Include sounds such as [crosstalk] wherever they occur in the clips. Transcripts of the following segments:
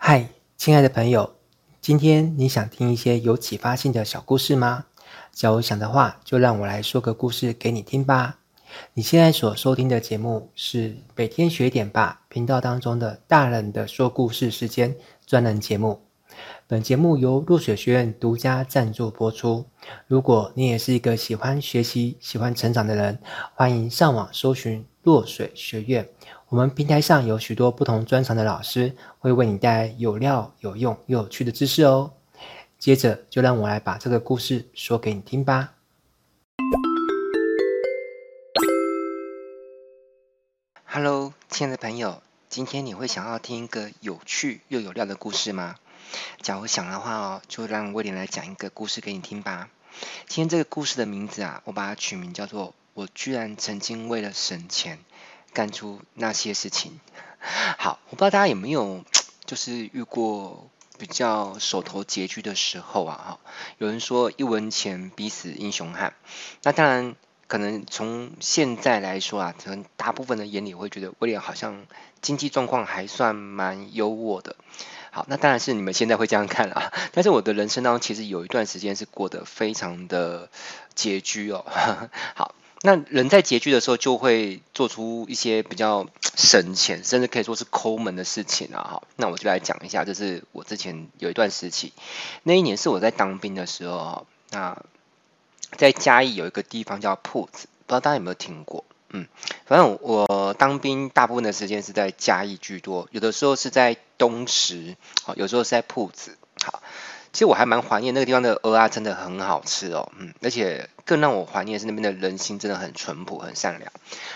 嗨，亲爱的朋友，今天你想听一些有启发性的小故事吗？假如想的话，就让我来说个故事给你听吧。你现在所收听的节目是每天学点吧频道当中的大人的说故事时间专栏节目。本节目由落水学院独家赞助播出。如果你也是一个喜欢学习、喜欢成长的人，欢迎上网搜寻落水学院。我们平台上有许多不同专长的老师，会为你带来有料、有用又有趣的知识哦。接着，就让我来把这个故事说给你听吧。Hello，亲爱的朋友，今天你会想要听一个有趣又有料的故事吗？假如想的话哦，就让威廉来讲一个故事给你听吧。今天这个故事的名字啊，我把它取名叫做《我居然曾经为了省钱》。干出那些事情，[laughs] 好，我不知道大家有没有就是遇过比较手头拮据的时候啊，哈，有人说一文钱逼死英雄汉，那当然可能从现在来说啊，可能大部分的眼里会觉得威廉好像经济状况还算蛮优渥的，好，那当然是你们现在会这样看啊，但是我的人生当中其实有一段时间是过得非常的拮据哦，[laughs] 好。那人在拮据的时候，就会做出一些比较省钱，甚至可以说是抠门的事情啊！哈，那我就来讲一下，就是我之前有一段时期，那一年是我在当兵的时候，那在嘉义有一个地方叫铺子，不知道大家有没有听过？嗯，反正我，当兵大部分的时间是在嘉义居多，有的时候是在东石，好，有时候是在铺子，好。其实我还蛮怀念那个地方的鹅啊，真的很好吃哦，嗯，而且更让我怀念的是那边的人心真的很淳朴、很善良。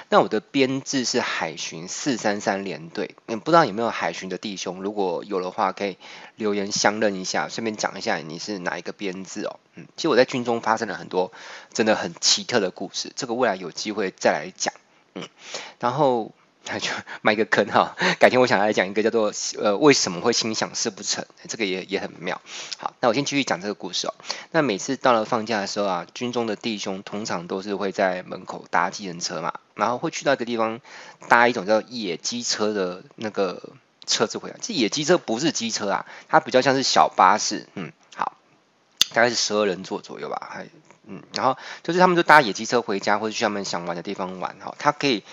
那我的编制是海巡四三三连队，嗯，不知道有没有海巡的弟兄，如果有的话，可以留言相认一下，顺便讲一下你是哪一个编制哦，嗯，其实我在军中发生了很多真的很奇特的故事，这个未来有机会再来讲，嗯，然后。那就埋个坑哈，改天我想来讲一个叫做呃为什么会心想事不成，这个也也很妙。好，那我先继续讲这个故事哦。那每次到了放假的时候啊，军中的弟兄通常都是会在门口搭计程车嘛，然后会去到一个地方搭一种叫野鸡车的那个车子回来。这野鸡车不是机车啊，它比较像是小巴士。嗯，好，大概是十二人座左右吧。还嗯，然后就是他们就搭野鸡车回家，或者去他们想玩的地方玩哈。它可以。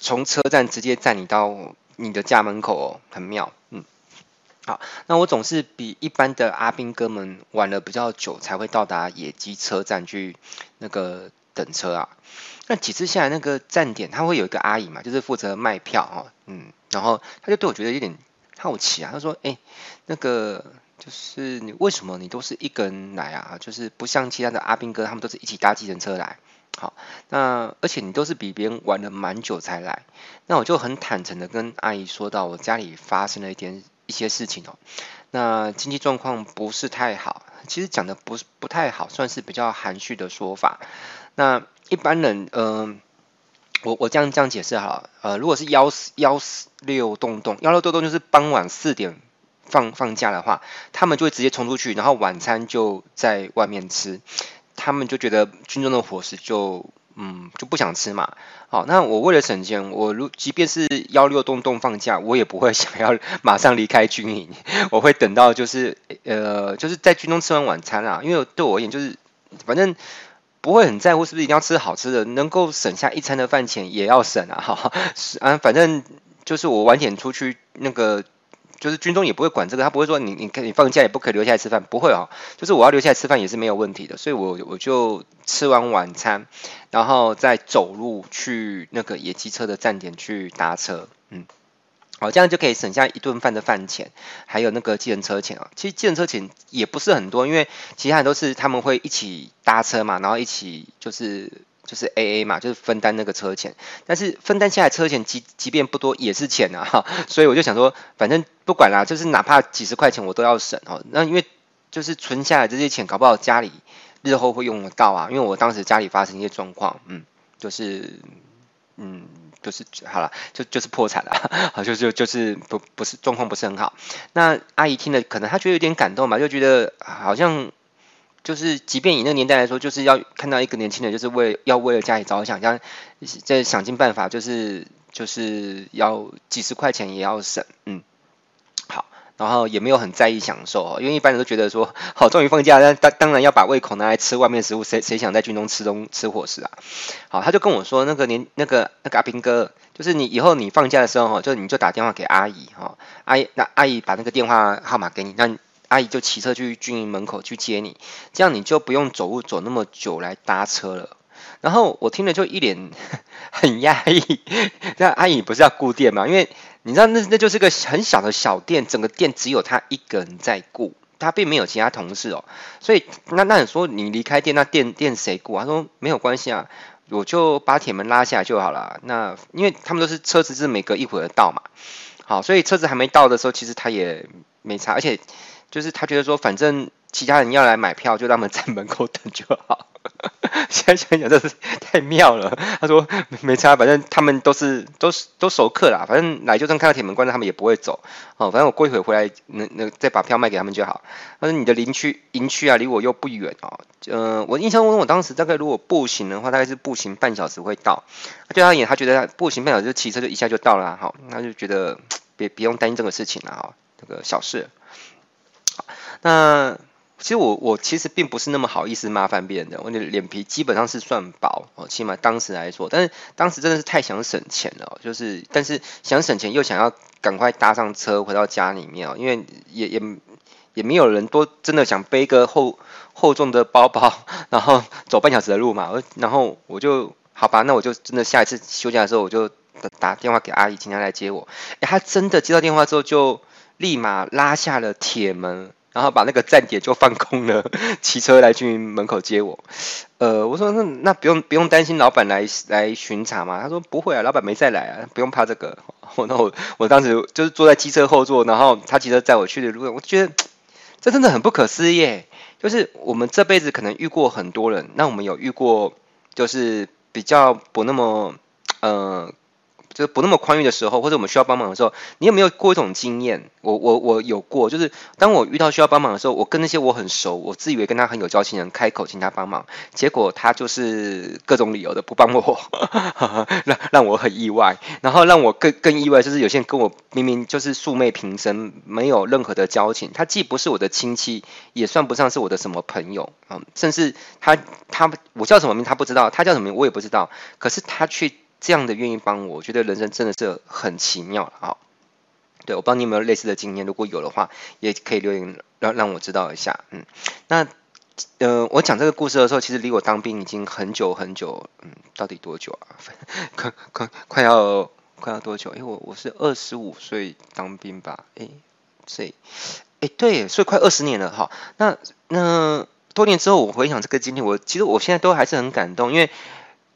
从车站直接载你到你的家门口哦，很妙，嗯，好，那我总是比一般的阿兵哥们晚了比较久才会到达野鸡车站去那个等车啊。那几次下来，那个站点他会有一个阿姨嘛，就是负责卖票哈，嗯，然后他就对我觉得有点好奇啊，他说：“哎，那个就是你为什么你都是一个人来啊？就是不像其他的阿兵哥，他们都是一起搭计程车来。”好，那而且你都是比别人晚了蛮久才来，那我就很坦诚的跟阿姨说到，我家里发生了一点一些事情哦，那经济状况不是太好，其实讲的不是不太好，算是比较含蓄的说法。那一般人，嗯、我我这样这样解释好了，呃，如果是幺四幺四六洞洞，幺六洞洞就是傍晚四点放放假的话，他们就会直接冲出去，然后晚餐就在外面吃。他们就觉得军中的伙食就嗯就不想吃嘛，好，那我为了省钱，我如即便是幺六洞洞放假，我也不会想要 [laughs] 马上离开军营，[laughs] 我会等到就是呃就是在军中吃完晚餐啊，因为对我而言就是反正不会很在乎是不是一定要吃好吃的，能够省下一餐的饭钱也要省啊，哈，[laughs] 啊反正就是我晚点出去那个。就是军中也不会管这个，他不会说你你可以放假也不可以留下来吃饭，不会哦。就是我要留下来吃饭也是没有问题的，所以我我就吃完晚餐，然后再走路去那个野鸡车的站点去搭车，嗯，好，这样就可以省下一顿饭的饭钱，还有那个计程车钱啊。其实计程车钱也不是很多，因为其他人都是他们会一起搭车嘛，然后一起就是。就是 A A 嘛，就是分担那个车钱，但是分担下来车钱即即便不多也是钱啊，哈，所以我就想说，反正不管啦，就是哪怕几十块钱我都要省哦。那因为就是存下来这些钱，搞不好家里日后会用得到啊。因为我当时家里发生一些状况，嗯，就是嗯，就是好了，就就是破产了，[laughs] 好，就就就是不不是状况不是很好。那阿姨听了，可能她觉得有点感动嘛，就觉得好像。就是，即便以那个年代来说，就是要看到一个年轻人，就是为要为了家里着想，这样在想尽办法，就是就是要几十块钱也要省，嗯，然后也没有很在意享受，因为一般人都觉得说，[laughs] 好，终于放假，那当当然要把胃口拿来吃外面食物，谁谁想在军中吃东吃伙食啊？好，他就跟我说，那个年那个那个阿兵哥，就是你以后你放假的时候，就你就打电话给阿姨哈，阿姨那阿姨把那个电话号码给你，那阿姨就骑车去军营门口去接你，这样你就不用走路走那么久来搭车了。然后我听了就一脸 [laughs] 很压抑，[laughs] 那阿姨不是要顾店吗？因为你知道那那就是个很小的小店，整个店只有他一个人在顾，他并没有其他同事哦。所以那那你说你离开店，那店店谁顾？他说没有关系啊，我就把铁门拉下来就好了。那因为他们都是车子是每隔一会儿到嘛，好，所以车子还没到的时候，其实他也没差，而且就是他觉得说，反正其他人要来买票，就让他们在门口等就好。现在想想真是太妙了。他说没差，反正他们都是都是都熟客啦，反正来就算看到铁门关着，他们也不会走。哦，反正我过一会回来，那那再把票卖给他们就好。他说你的林区营区啊，离我又不远哦。嗯、我印象中我当时大概如果步行的话，大概是步行半小时会到。对他而言，他觉得步行半小时骑车就一下就到了，好，他就觉得别别用担心这个事情了哈，这个小事。那。其实我我其实并不是那么好意思麻烦别人的，我的脸皮基本上是算薄哦，起码当时来说，但是当时真的是太想省钱了，就是但是想省钱又想要赶快搭上车回到家里面哦，因为也也也没有人多真的想背个厚厚重的包包，[laughs] 然后走半小时的路嘛，然后我就好吧，那我就真的下一次休假的时候我就打电话给阿姨，请她来接我，诶，她真的接到电话之后就立马拉下了铁门。然后把那个站点就放空了，[laughs] 骑车来去门口接我。呃，我说那那不用不用担心老板来来巡查嘛？他说不会啊，老板没再来啊，不用怕这个。[laughs] 那我我当时就是坐在机车后座，然后他骑车载我去的路上，我觉得 [tsk] 这真的很不可思议。就是我们这辈子可能遇过很多人，那我们有遇过就是比较不那么呃。就是不那么宽裕的时候，或者我们需要帮忙的时候，你有没有过一种经验？我我我有过，就是当我遇到需要帮忙的时候，我跟那些我很熟，我自以为跟他很有交情人开口请他帮忙，结果他就是各种理由的不帮我，[laughs] 让让我很意外。然后让我更更意外，就是有些人跟我明明就是素昧平生，没有任何的交情，他既不是我的亲戚，也算不上是我的什么朋友啊，甚至他他我叫什么名他不知道，他叫什么名我也不知道，可是他去。这样的愿意帮我，我觉得人生真的是很奇妙了啊！对，我不知道你有没有类似的经验，如果有的话，也可以留言让让我知道一下。嗯，那呃，我讲这个故事的时候，其实离我当兵已经很久很久，嗯，到底多久啊？[laughs] 快快快要快要多久？因为我我是二十五岁当兵吧？哎，所以哎对，所以快二十年了哈。那那多年之后，我回想这个经历，我其实我现在都还是很感动，因为。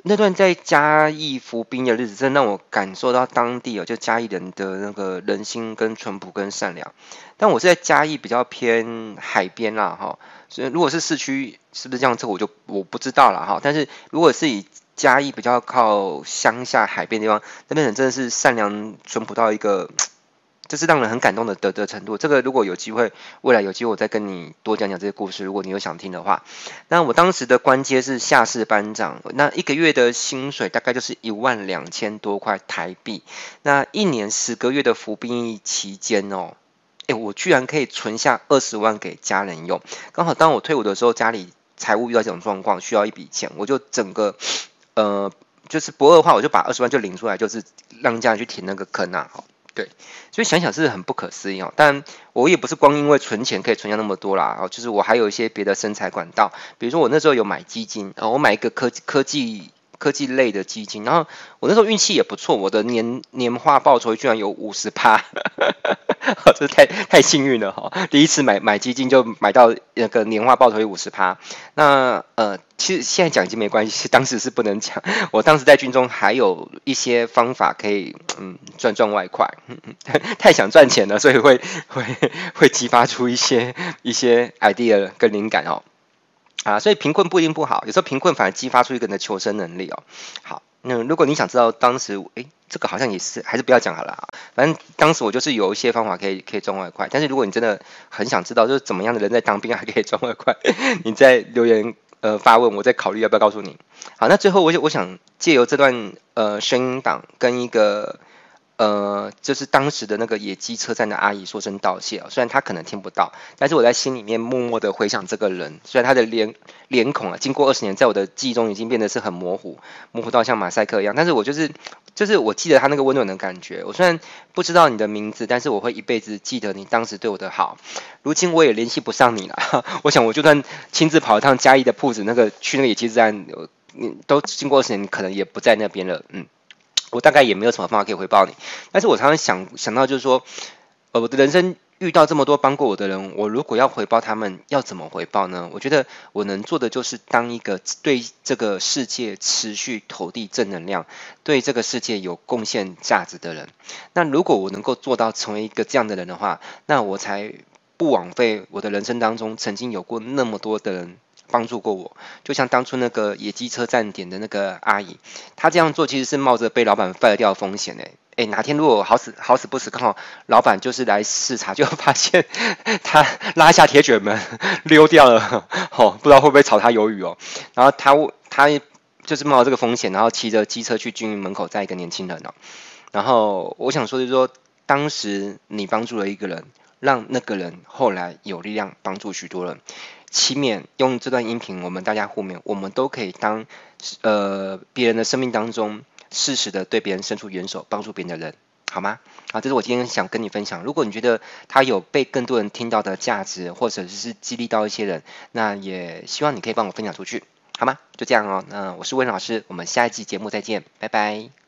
那段在嘉义服兵的日子，真的让我感受到当地哦，就嘉义人的那个人心跟淳朴跟善良。但我是在嘉义比较偏海边啦，哈，所以如果是市区，是不是这样子，我就我不知道了哈。但是如果是以嘉义比较靠乡下海边的地方，那边人真的是善良淳朴到一个。这是让人很感动的的的程度。这个如果有机会，未来有机会我再跟你多讲讲这些故事。如果你有想听的话，那我当时的官阶是下士班长，那一个月的薪水大概就是一万两千多块台币。那一年十个月的服兵役期间哦，诶，我居然可以存下二十万给家人用。刚好当我退伍的时候，家里财务遇到这种状况，需要一笔钱，我就整个呃，就是不二的话，我就把二十万就领出来，就是让家人去填那个坑啊。对，所以想想是很不可思议哦。但我也不是光因为存钱可以存下那么多啦，哦，就是我还有一些别的生财管道，比如说我那时候有买基金，哦，我买一个科科技科技类的基金，然后我那时候运气也不错，我的年年化报酬居然有五十趴。[laughs] 这太太幸运了哈！第一次买买基金就买到那个年化报酬率五十趴。那呃，其实现在讲已经没关系，[laughs] 当时是不能讲。我当时在军中还有一些方法可以嗯赚赚外快，太想赚钱了，所以会会会激发出一些一些 idea 跟灵感哦。啊，所以贫困不一定不好，有时候贫困反而激发出一个人的求生能力哦。好。那如果你想知道当时，诶，这个好像也是，还是不要讲好了。反正当时我就是有一些方法可以可以赚外快。但是如果你真的很想知道，就是怎么样的人在当兵 [laughs] 还可以赚外快，你在留言呃发问，我再考虑要不要告诉你。好，那最后我我想借由这段呃声音档跟一个呃，就是当时的那个野鸡车站的阿姨说声道谢，虽然她可能听不到，但是我在心里面默默的回想这个人，虽然他的脸脸孔啊，经过二十年，在我的记忆中已经变得是很模糊，模糊到像马赛克一样，但是我就是就是我记得他那个温暖的感觉。我虽然不知道你的名字，但是我会一辈子记得你当时对我的好。如今我也联系不上你了，[laughs] 我想我就算亲自跑一趟嘉义的铺子，那个去那个野鸡车站，你都经过二十年，可能也不在那边了，嗯。我大概也没有什么方法可以回报你，但是我常常想想到，就是说，呃，我的人生遇到这么多帮过我的人，我如果要回报他们，要怎么回报呢？我觉得我能做的就是当一个对这个世界持续投递正能量，对这个世界有贡献价值的人。那如果我能够做到成为一个这样的人的话，那我才不枉费我的人生当中曾经有过那么多的人。帮助过我，就像当初那个野鸡车站点的那个阿姨，她这样做其实是冒着被老板 fire 掉的风险诶。诶，哪天如果好死好死不死，刚好老板就是来视察，[laughs] 就发现 [laughs] 他拉下铁卷门 [laughs] 溜掉了，哦，不知道会不会炒他鱿鱼哦。然后他他就是冒这个风险，然后骑着机车去军营门口载一个年轻人哦。然后我想说就是说，当时你帮助了一个人，让那个人后来有力量帮助许多人。期勉用这段音频，我们大家互勉，我们都可以当呃别人的生命当中适时的对别人伸出援手，帮助别人的人，好吗？好，这是我今天想跟你分享。如果你觉得他有被更多人听到的价值，或者是激励到一些人，那也希望你可以帮我分享出去，好吗？就这样哦。那我是温老师，我们下一期节目再见，拜拜。